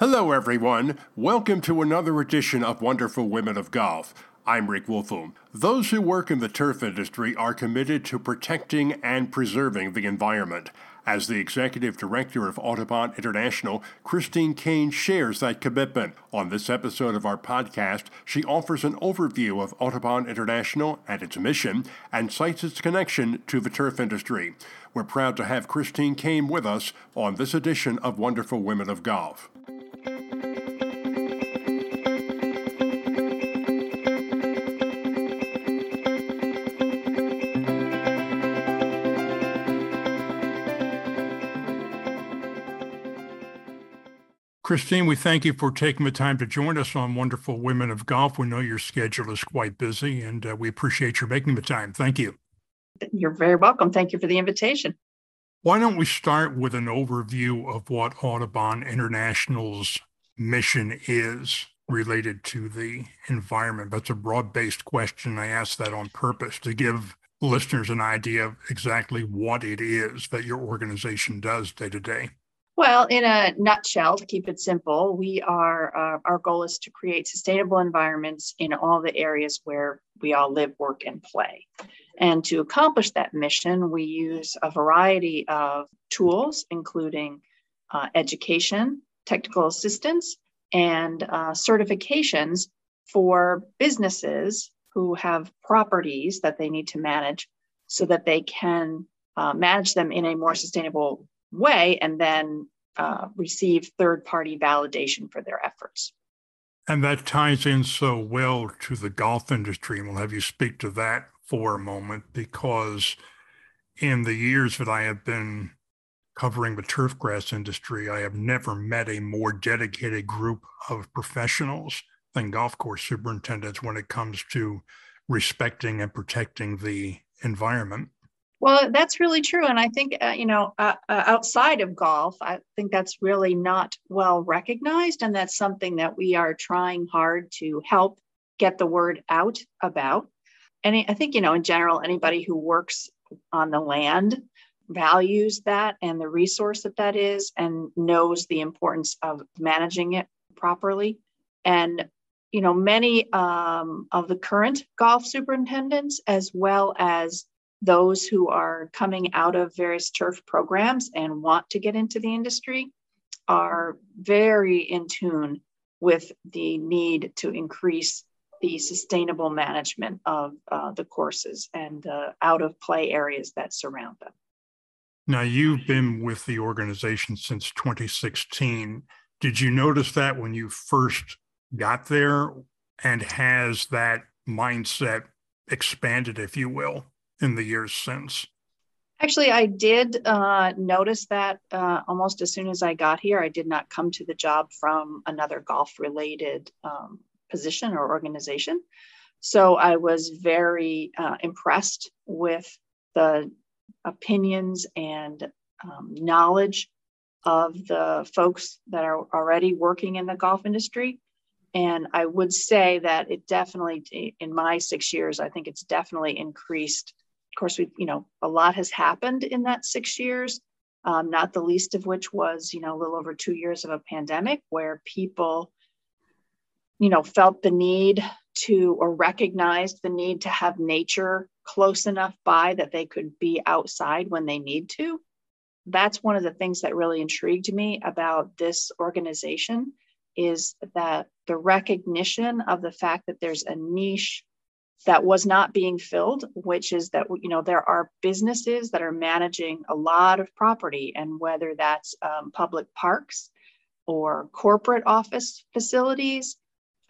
Hello, everyone. Welcome to another edition of Wonderful Women of Golf. I'm Rick Woelfel. Those who work in the turf industry are committed to protecting and preserving the environment. As the executive director of Audubon International, Christine Kane shares that commitment. On this episode of our podcast, she offers an overview of Audubon International and its mission and cites its connection to the turf industry. We're proud to have Christine Kane with us on this edition of Wonderful Women of Golf. Christine, we thank you for taking the time to join us on Wonderful Women of Golf. We know your schedule is quite busy and uh, we appreciate your making the time. Thank you. You're very welcome. Thank you for the invitation. Why don't we start with an overview of what Audubon International's mission is related to the environment? That's a broad based question. I ask that on purpose to give listeners an idea of exactly what it is that your organization does day to day. Well, in a nutshell, to keep it simple, we are uh, our goal is to create sustainable environments in all the areas where we all live, work, and play. And to accomplish that mission, we use a variety of tools, including uh, education, technical assistance, and uh, certifications for businesses who have properties that they need to manage so that they can uh, manage them in a more sustainable way and then uh, receive third party validation for their efforts. And that ties in so well to the golf industry. And we'll have you speak to that for a moment because in the years that I have been covering the turfgrass industry, I have never met a more dedicated group of professionals than golf course superintendents when it comes to respecting and protecting the environment. Well, that's really true. And I think, uh, you know, uh, uh, outside of golf, I think that's really not well recognized. And that's something that we are trying hard to help get the word out about. And I think, you know, in general, anybody who works on the land values that and the resource that that is and knows the importance of managing it properly. And, you know, many um, of the current golf superintendents, as well as those who are coming out of various turf programs and want to get into the industry are very in tune with the need to increase the sustainable management of uh, the courses and uh, out of play areas that surround them. Now, you've been with the organization since 2016. Did you notice that when you first got there? And has that mindset expanded, if you will? In the years since? Actually, I did uh, notice that uh, almost as soon as I got here. I did not come to the job from another golf related um, position or organization. So I was very uh, impressed with the opinions and um, knowledge of the folks that are already working in the golf industry. And I would say that it definitely, in my six years, I think it's definitely increased of course, we, you know, a lot has happened in that six years, um, not the least of which was, you know, a little over two years of a pandemic where people, you know, felt the need to or recognized the need to have nature close enough by that they could be outside when they need to. That's one of the things that really intrigued me about this organization is that the recognition of the fact that there's a niche that was not being filled, which is that you know there are businesses that are managing a lot of property, and whether that's um, public parks or corporate office facilities,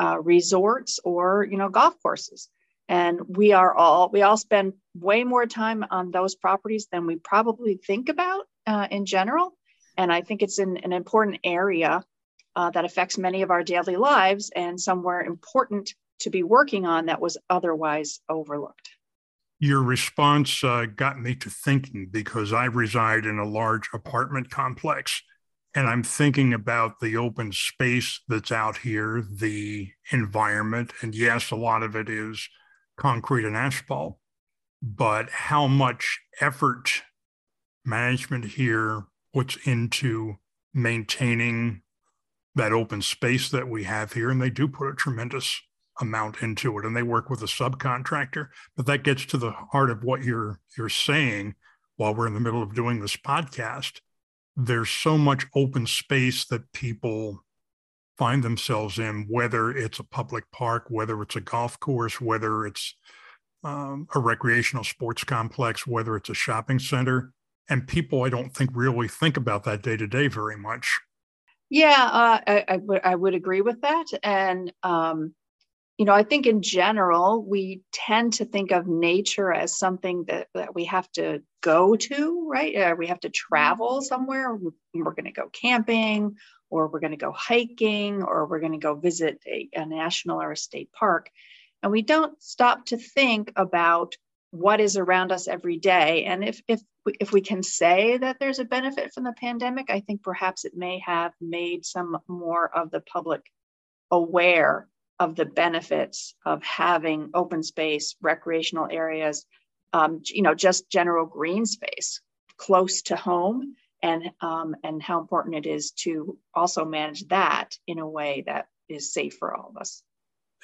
uh, resorts, or you know golf courses, and we are all we all spend way more time on those properties than we probably think about uh, in general, and I think it's in, an important area uh, that affects many of our daily lives and somewhere important to be working on that was otherwise overlooked. Your response uh, got me to thinking because I reside in a large apartment complex and I'm thinking about the open space that's out here, the environment. And yes, a lot of it is concrete and asphalt, but how much effort management here puts into maintaining that open space that we have here, and they do put a tremendous amount into it, and they work with a subcontractor. But that gets to the heart of what you're you're saying while we're in the middle of doing this podcast. There's so much open space that people find themselves in, whether it's a public park, whether it's a golf course, whether it's um, a recreational sports complex, whether it's a shopping center. And people, I don't think, really think about that day to day very much. Yeah, uh, I, I, w- I would agree with that. And, um, you know, I think in general, we tend to think of nature as something that, that we have to go to, right? Uh, we have to travel somewhere. We're going to go camping, or we're going to go hiking, or we're going to go visit a, a national or a state park. And we don't stop to think about what is around us every day. And if, if, if we can say that there's a benefit from the pandemic, I think perhaps it may have made some more of the public aware of the benefits of having open space, recreational areas, um, you know, just general green space close to home, and um, and how important it is to also manage that in a way that is safe for all of us.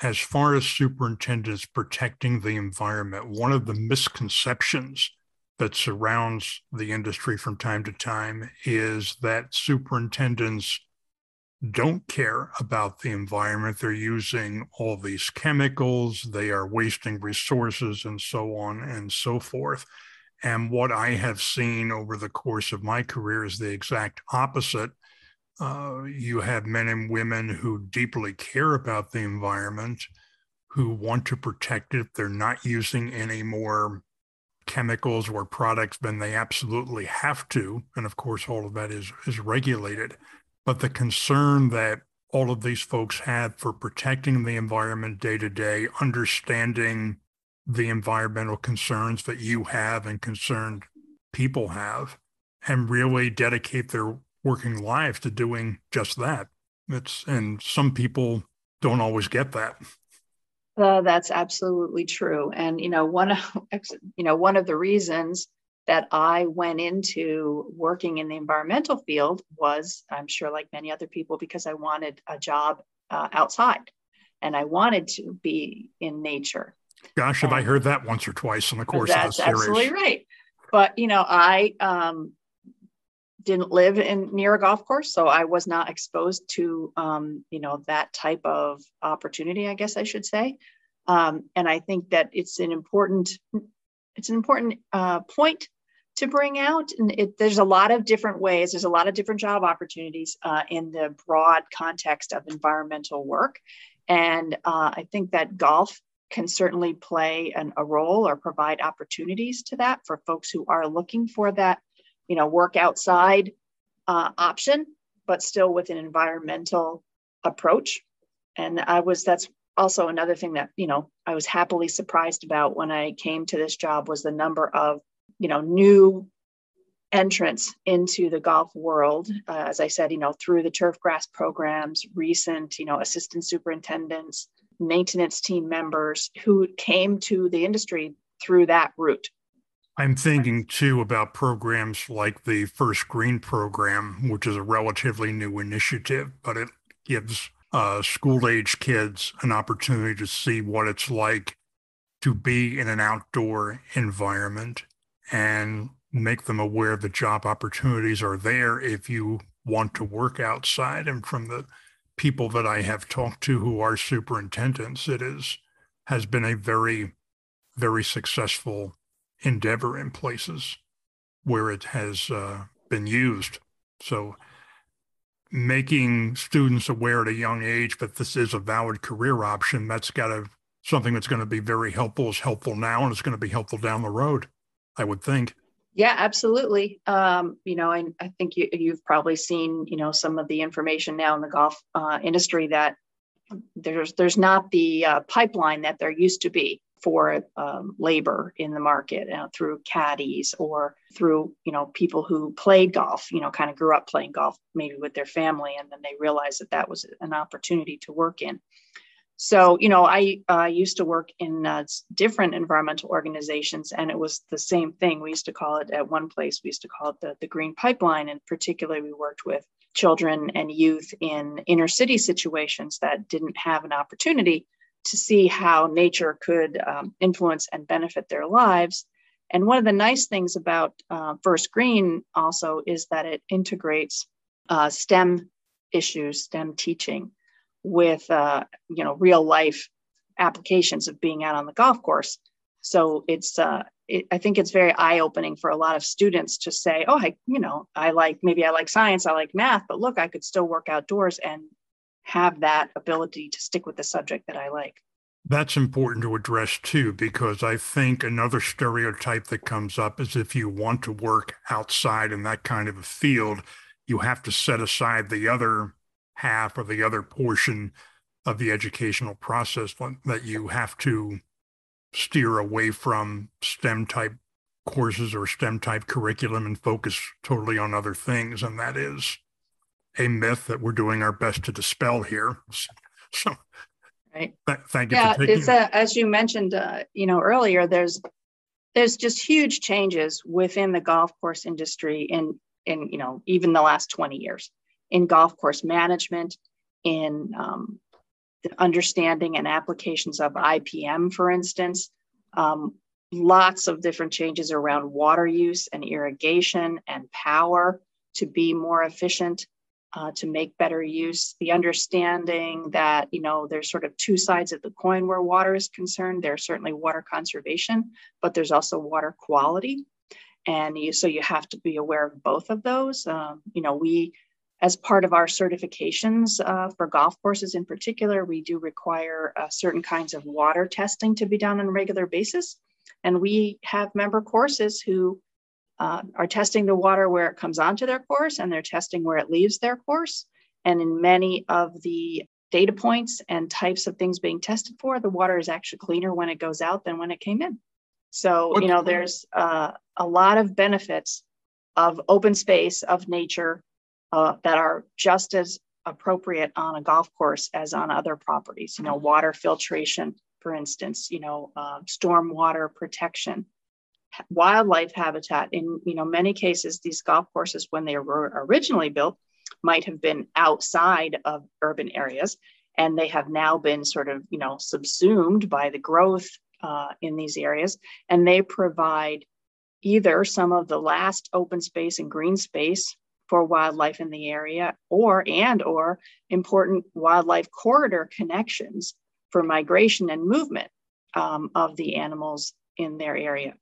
As far as superintendents protecting the environment, one of the misconceptions that surrounds the industry from time to time is that superintendents don't care about the environment. They're using all these chemicals, they are wasting resources, and so on and so forth. And what I have seen over the course of my career is the exact opposite uh, you have men and women who deeply care about the environment, who want to protect it. They're not using any more chemicals or products than they absolutely have to. And of course, all of that is, is regulated. But the concern that all of these folks have for protecting the environment day to day, understanding the environmental concerns that you have and concerned people have, and really dedicate their working life to doing just that. It's and some people don't always get that. Uh, that's absolutely true. And you know, one of you know one of the reasons that I went into working in the environmental field was, I'm sure, like many other people, because I wanted a job uh, outside, and I wanted to be in nature. Gosh, have and I heard that once or twice in the course of the series? That's absolutely right. But you know, I um, didn't live in near a golf course, so I was not exposed to um, you know that type of opportunity. I guess I should say, um, and I think that it's an important it's an important uh, point to bring out. And it, there's a lot of different ways. There's a lot of different job opportunities uh, in the broad context of environmental work, and uh, I think that golf can certainly play an, a role or provide opportunities to that for folks who are looking for that you know, work outside uh, option, but still with an environmental approach. And I was, that's also another thing that, you know, I was happily surprised about when I came to this job was the number of, you know, new entrance into the golf world. Uh, as i said you know through the turf grass programs recent you know assistant superintendents maintenance team members who came to the industry through that route. I'm thinking too about programs like the First Green program, which is a relatively new initiative, but it gives uh, school age kids an opportunity to see what it's like to be in an outdoor environment and make them aware the job opportunities are there if you want to work outside. And from the people that I have talked to who are superintendents, it is has been a very, very successful endeavor in places where it has uh, been used. So making students aware at a young age that this is a valid career option, that's got to something that's going to be very helpful is helpful now and it's going to be helpful down the road, I would think. Yeah, absolutely. Um, you know, I, I think you, you've probably seen, you know, some of the information now in the golf uh, industry that there's there's not the uh, pipeline that there used to be for um, labor in the market uh, through caddies or through you know people who played golf you know kind of grew up playing golf maybe with their family and then they realized that that was an opportunity to work in. So you know i uh, used to work in uh, different environmental organizations and it was the same thing. We used to call it at one place we used to call it the, the green pipeline and particularly we worked with children and youth in inner city situations that didn't have an opportunity to see how nature could um, influence and benefit their lives. And one of the nice things about uh, First Green also is that it integrates uh, STEM issues, STEM teaching, with uh, you know real life applications of being out on the golf course. So it's uh, it, I think it's very eye opening for a lot of students to say, oh, I you know I like maybe I like science, I like math, but look, I could still work outdoors and have that ability to stick with the subject that I like. That's important to address too, because I think another stereotype that comes up is if you want to work outside in that kind of a field, you have to set aside the other half or the other portion of the educational process that you have to steer away from STEM type courses or STEM type curriculum and focus totally on other things. And that is a myth that we're doing our best to dispel here. So, right. Th- thank you. Yeah, for taking- it's a, as you mentioned, uh, you know, earlier. There's there's just huge changes within the golf course industry in in you know even the last 20 years in golf course management, in um, the understanding and applications of IPM, for instance. Um, lots of different changes around water use and irrigation and power to be more efficient, uh, to make better use. The understanding that, you know, there's sort of two sides of the coin where water is concerned. There's certainly water conservation, but there's also water quality. And you, so you have to be aware of both of those. Um, you know, we as part of our certifications uh, for golf courses in particular, we do require uh, certain kinds of water testing to be done on a regular basis. And we have member courses who uh, are testing the water where it comes onto their course and they're testing where it leaves their course. And in many of the data points and types of things being tested for, the water is actually cleaner when it goes out than when it came in. So, you know, there's uh, a lot of benefits of open space, of nature, uh, that are just as appropriate on a golf course as on other properties. You know, water filtration, for instance. You know, uh, storm water protection, wildlife habitat. In you know many cases, these golf courses, when they were originally built, might have been outside of urban areas, and they have now been sort of you know subsumed by the growth uh, in these areas, and they provide either some of the last open space and green space for wildlife in the area or and or important wildlife corridor connections for migration and movement um, of the animals in their area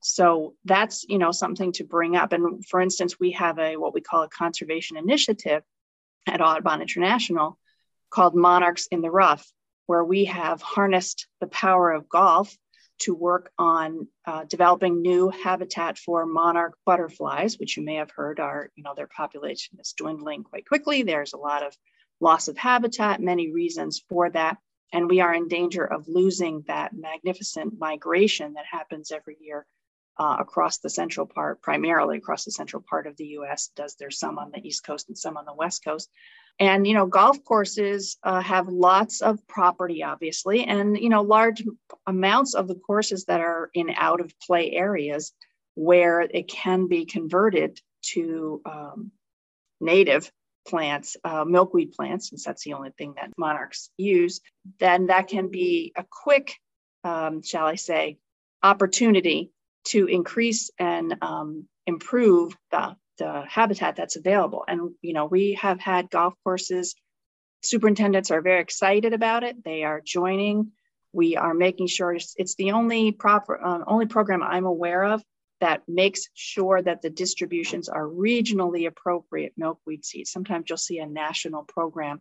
so that's you know something to bring up and for instance we have a what we call a conservation initiative at audubon international called monarchs in the rough where we have harnessed the power of golf to work on uh, developing new habitat for monarch butterflies, which you may have heard are, you know, their population is dwindling quite quickly. There's a lot of loss of habitat, many reasons for that. And we are in danger of losing that magnificent migration that happens every year uh, across the central part, primarily across the central part of the US. Does there's some on the East Coast and some on the West Coast. And, you know, golf courses uh, have lots of property, obviously, and, you know, large amounts of the courses that are in out of play areas where it can be converted to um, native plants, uh, milkweed plants, since that's the only thing that monarchs use, then that can be a quick, um, shall I say, opportunity to increase and um, improve the the habitat that's available. And, you know, we have had golf courses, superintendents are very excited about it. They are joining. We are making sure it's, it's the only proper, uh, only program I'm aware of that makes sure that the distributions are regionally appropriate milkweed seeds. Sometimes you'll see a national program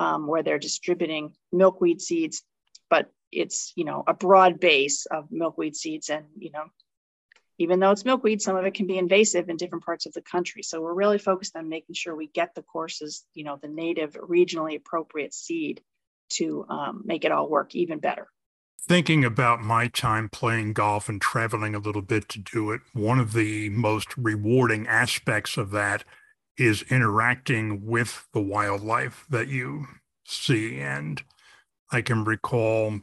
um, where they're distributing milkweed seeds, but it's you know a broad base of milkweed seeds, and you know even though it's milkweed, some of it can be invasive in different parts of the country. So we're really focused on making sure we get the courses, you know, the native, regionally appropriate seed to um, make it all work even better. Thinking about my time playing golf and traveling a little bit to do it, one of the most rewarding aspects of that is interacting with the wildlife that you see. And I can recall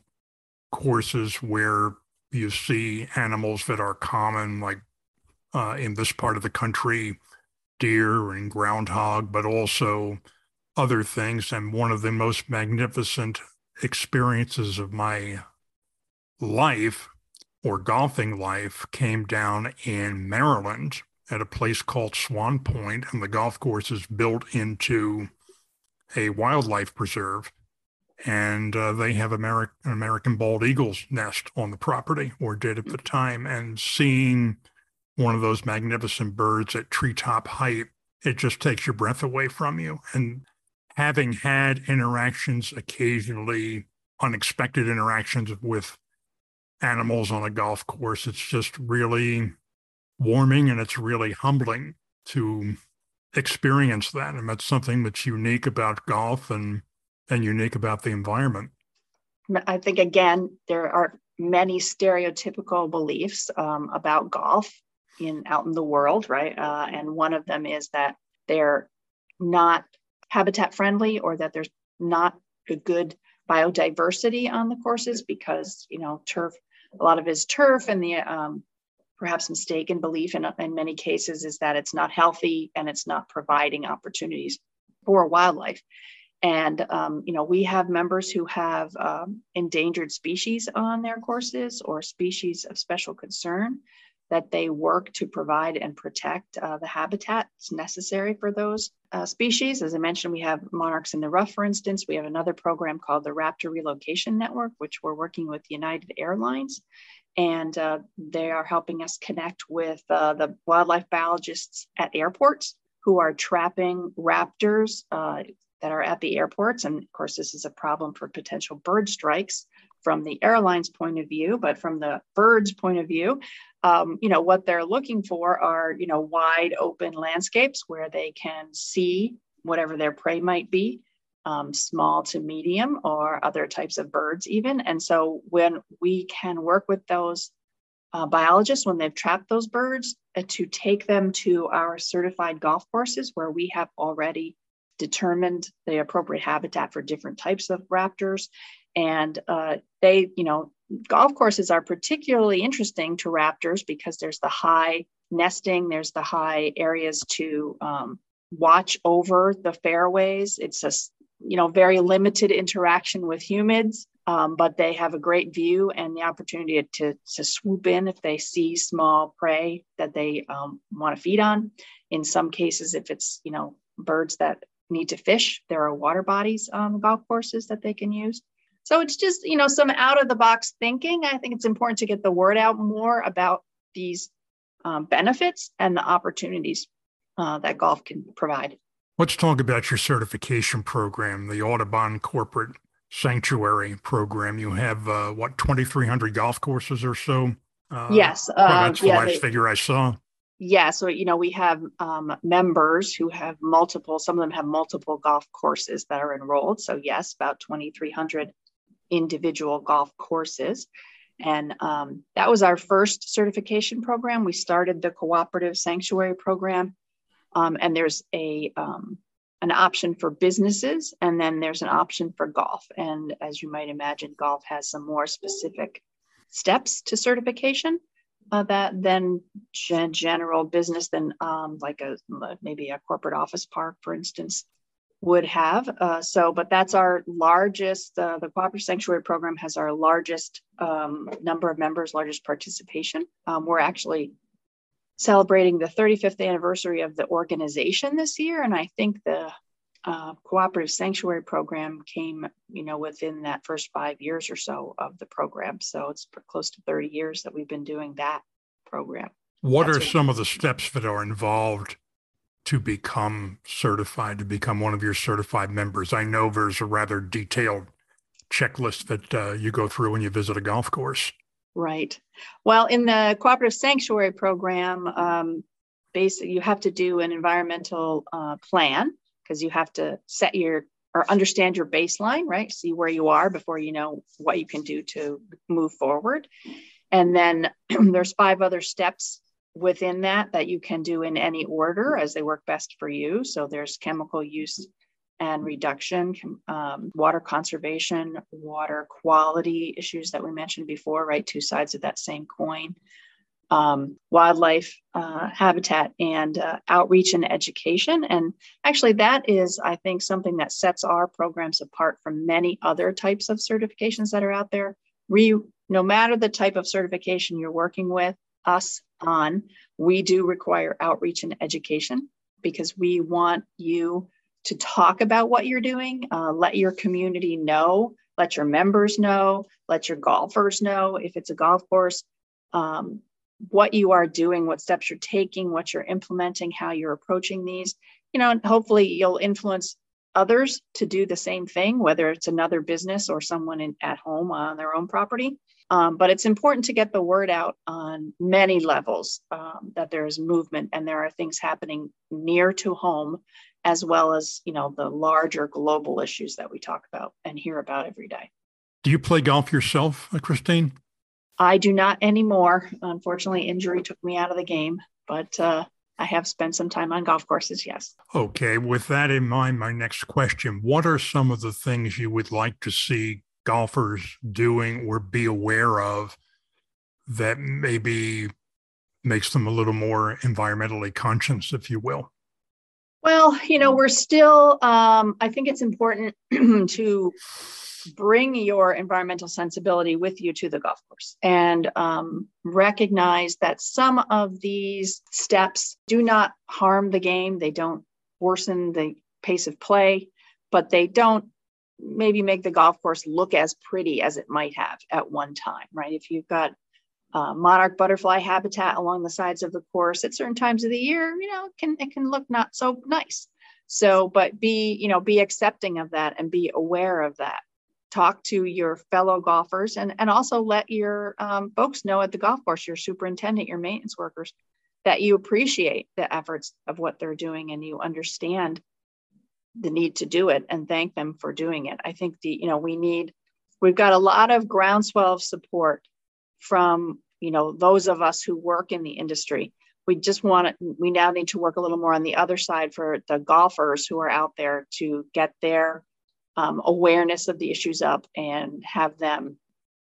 courses where you see animals that are common, like uh, in this part of the country, deer and groundhog, but also other things. And one of the most magnificent experiences of my life or golfing life came down in Maryland at a place called Swan Point, and the golf course is built into a wildlife preserve. And uh, they have Ameri- an American bald eagle's nest on the property, or did at the time. And seeing one of those magnificent birds at treetop height, it just takes your breath away from you. And having had interactions occasionally, unexpected interactions with animals on a golf course, it's just really warming and it's really humbling to experience that. And that's something that's unique about golf and and unique about the environment. I think again, there are many stereotypical beliefs um, about golf in out in the world, right? Uh, and one of them is that they're not habitat friendly or that there's not a good biodiversity on the courses because you know turf a lot of it is turf and the um, perhaps mistaken belief in, in many cases is that it's not healthy and it's not providing opportunities for wildlife. And um, you know we have members who have um, endangered species on their courses or species of special concern that they work to provide and protect uh, the habitats necessary for those uh, species. As I mentioned, we have monarchs in the rough, for instance. We have another program called the Raptor Relocation Network, which we're working with United Airlines. And uh, they are helping us connect with uh, the wildlife biologists at airports who are trapping raptors uh, that are at the airports. And of course, this is a problem for potential bird strikes from the airline's point of view, but from the bird's point of view, um, you know, what they're looking for are, you know, wide open landscapes where they can see whatever their prey might be, um, small to medium or other types of birds even. And so when we can work with those uh, biologists when they've trapped those birds uh, to take them to our certified golf courses where we have already determined the appropriate habitat for different types of raptors and uh, they you know golf courses are particularly interesting to raptors because there's the high nesting, there's the high areas to um, watch over the fairways. It's a you know very limited interaction with humans, um, but they have a great view and the opportunity to, to swoop in if they see small prey that they um, want to feed on. In some cases, if it's you know birds that need to fish, there are water bodies on golf courses that they can use. So it's just, you know, some out of the box thinking. I think it's important to get the word out more about these um, benefits and the opportunities uh, that golf can provide. Let's talk about your certification program, the Audubon Cooperative Sanctuary Program. You have, uh, what, 2,300 golf courses or so? Uh, yes. Uh, that's the yeah, last they, figure I saw. Yeah. So, you know, we have um, members who have multiple, some of them have multiple golf courses that are enrolled. So, yes, about 2,300 individual golf courses. And um, that was our first certification program. We started the cooperative sanctuary program, um, and there's a um, an option for businesses, and then there's an option for golf. And as you might imagine, golf has some more specific steps to certification uh, that than general business, than um, like a maybe a corporate office park, for instance would have. Uh, so, but that's our largest, uh, the Cooperative Sanctuary Program has our largest um, number of members, largest participation. Um, we're actually celebrating the 35th anniversary of the organization this year. And I think the uh, Cooperative Sanctuary Program came, you know, within that first five years or so of the program. So it's close to 30 years that we've been doing that program. What That's are some of the steps that are involved to become certified, to become one of your certified members? I know there's a rather detailed checklist that uh, you go through when you visit a golf course. Right. Well, in the cooperative sanctuary program, um, basically you have to do an environmental uh, plan because you have to set your or understand your baseline, right? See where you are before you know what you can do to move forward. And then there's five other steps within that that you can do in any order as they work best for you. So there's chemical use and reduction, um, water conservation, water quality issues that we mentioned before, right? Two sides of that same coin. um, wildlife uh, habitat and uh, outreach and education. And actually, that is, I think, something that sets our programs apart from many other types of certifications that are out there. We, no matter the type of certification you're working with us on, we do require outreach and education because we want you to talk about what you're doing, uh, let your community know, let your members know, let your golfers know if it's a golf course. Um, what you are doing, what steps you're taking, what you're implementing, how you're approaching these. You know, and hopefully you'll influence others to do the same thing, whether it's another business or someone in, at home on their own property. Um, but it's important to get the word out on many levels um, that there is movement and there are things happening near to home, as well as you know the larger global issues that we talk about and hear about every day. Do you play golf yourself, Christine? I do not anymore. Unfortunately, injury took me out of the game, but uh, I have spent some time on golf courses, yes. Okay. With that in mind, my next question What are some of the things you would like to see golfers doing or be aware of that maybe makes them a little more environmentally conscious, if you will? Well, you know, we're still, um, I think it's important to bring your environmental sensibility with you to the golf course and um, recognize that some of these steps do not harm the game. They don't worsen the pace of play, but they don't maybe make the golf course look as pretty as it might have at one time, right? If you've got uh, monarch butterfly habitat along the sides of the course at certain times of the year, you know, it can it can look not so nice. So, but be you know be accepting of that and be aware of that talk to your fellow golfers and, and also let your um, folks know at the golf course, your superintendent, your maintenance workers, that you appreciate the efforts of what they're doing and you understand the need to do it and thank them for doing it. I think the, you know, we need, we've got a lot of groundswell of support from, you know, those of us who work in the industry. We just want to, we now need to work a little more on the other side for the golfers who are out there to get their um, awareness of the issues up and have them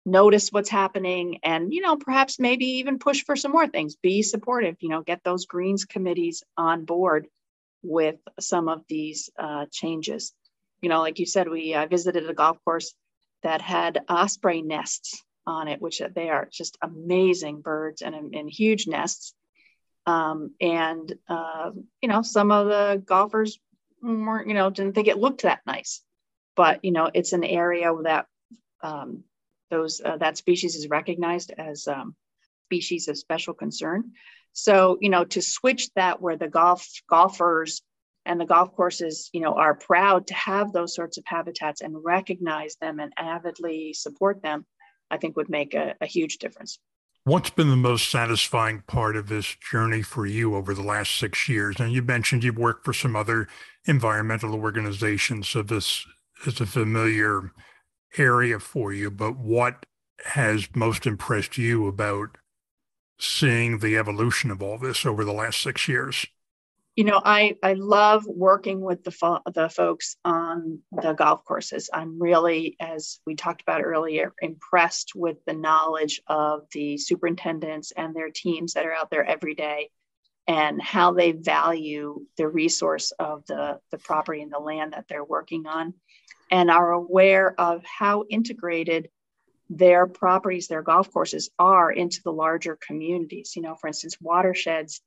notice what's happening and you know perhaps maybe even push for some more things be supportive you know get those greens committees on board with some of these uh, changes. You know like you said we uh, visited a golf course that had osprey nests on it which they are just amazing birds and, and huge nests. Um, and uh, you know some of the golfers weren't you know didn't think it looked that nice. But you know it's an area that um, those uh, that species is recognized as um, species of special concern. So you know to switch that where the golf golfers and the golf courses you know are proud to have those sorts of habitats and recognize them and avidly support them, I think would make a, a huge difference. What's been the most satisfying part of this journey for you over the last six years? And you mentioned you've worked for some other environmental organizations. So this is a familiar area for you, but what has most impressed you about seeing the evolution of all this over the last six years? You know, I, I love working with the, fo- the folks on the golf courses. I'm really, as we talked about earlier, impressed with the knowledge of the superintendents and their teams that are out there every day and how they value the resource of the, the property and the land that they're working on and are aware of how integrated their properties, their golf courses are into the larger communities. You know, for instance, watersheds,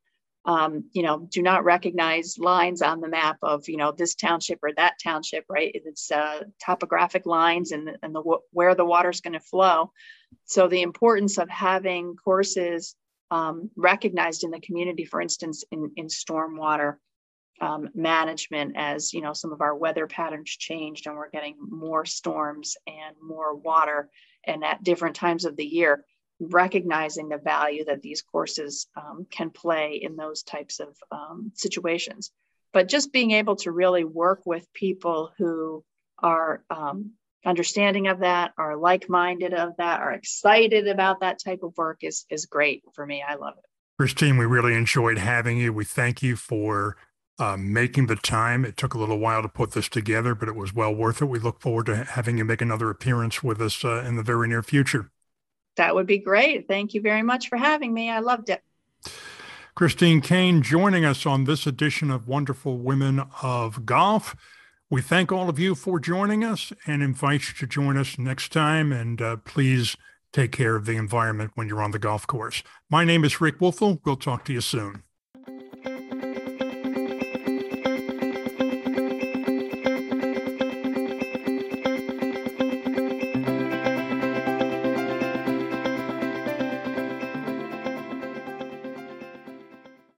um, you know, do not recognize lines on the map of, you know, this township or that township, right? It's uh, topographic lines and, and the where the water is going to flow. So the importance of having courses um, recognized in the community, for instance, in, in stormwater um, management as you know some of our weather patterns changed and we're getting more storms and more water and at different times of the year recognizing the value that these courses um, can play in those types of um, situations. But just being able to really work with people who are um, understanding of that are like-minded of that are excited about that type of work is is great for me. I love it. Christine we really enjoyed having you. We thank you for uh, making the time. It took a little while to put this together, but it was well worth it. We look forward to having you make another appearance with us uh, in the very near future. That would be great. Thank you very much for having me. I loved it. Christine Kane joining us on this edition of Wonderful Women of Golf. We thank all of you for joining us and invite you to join us next time. And uh, please take care of the environment when you're on the golf course. My name is Rick Woelfel. We'll talk to you soon.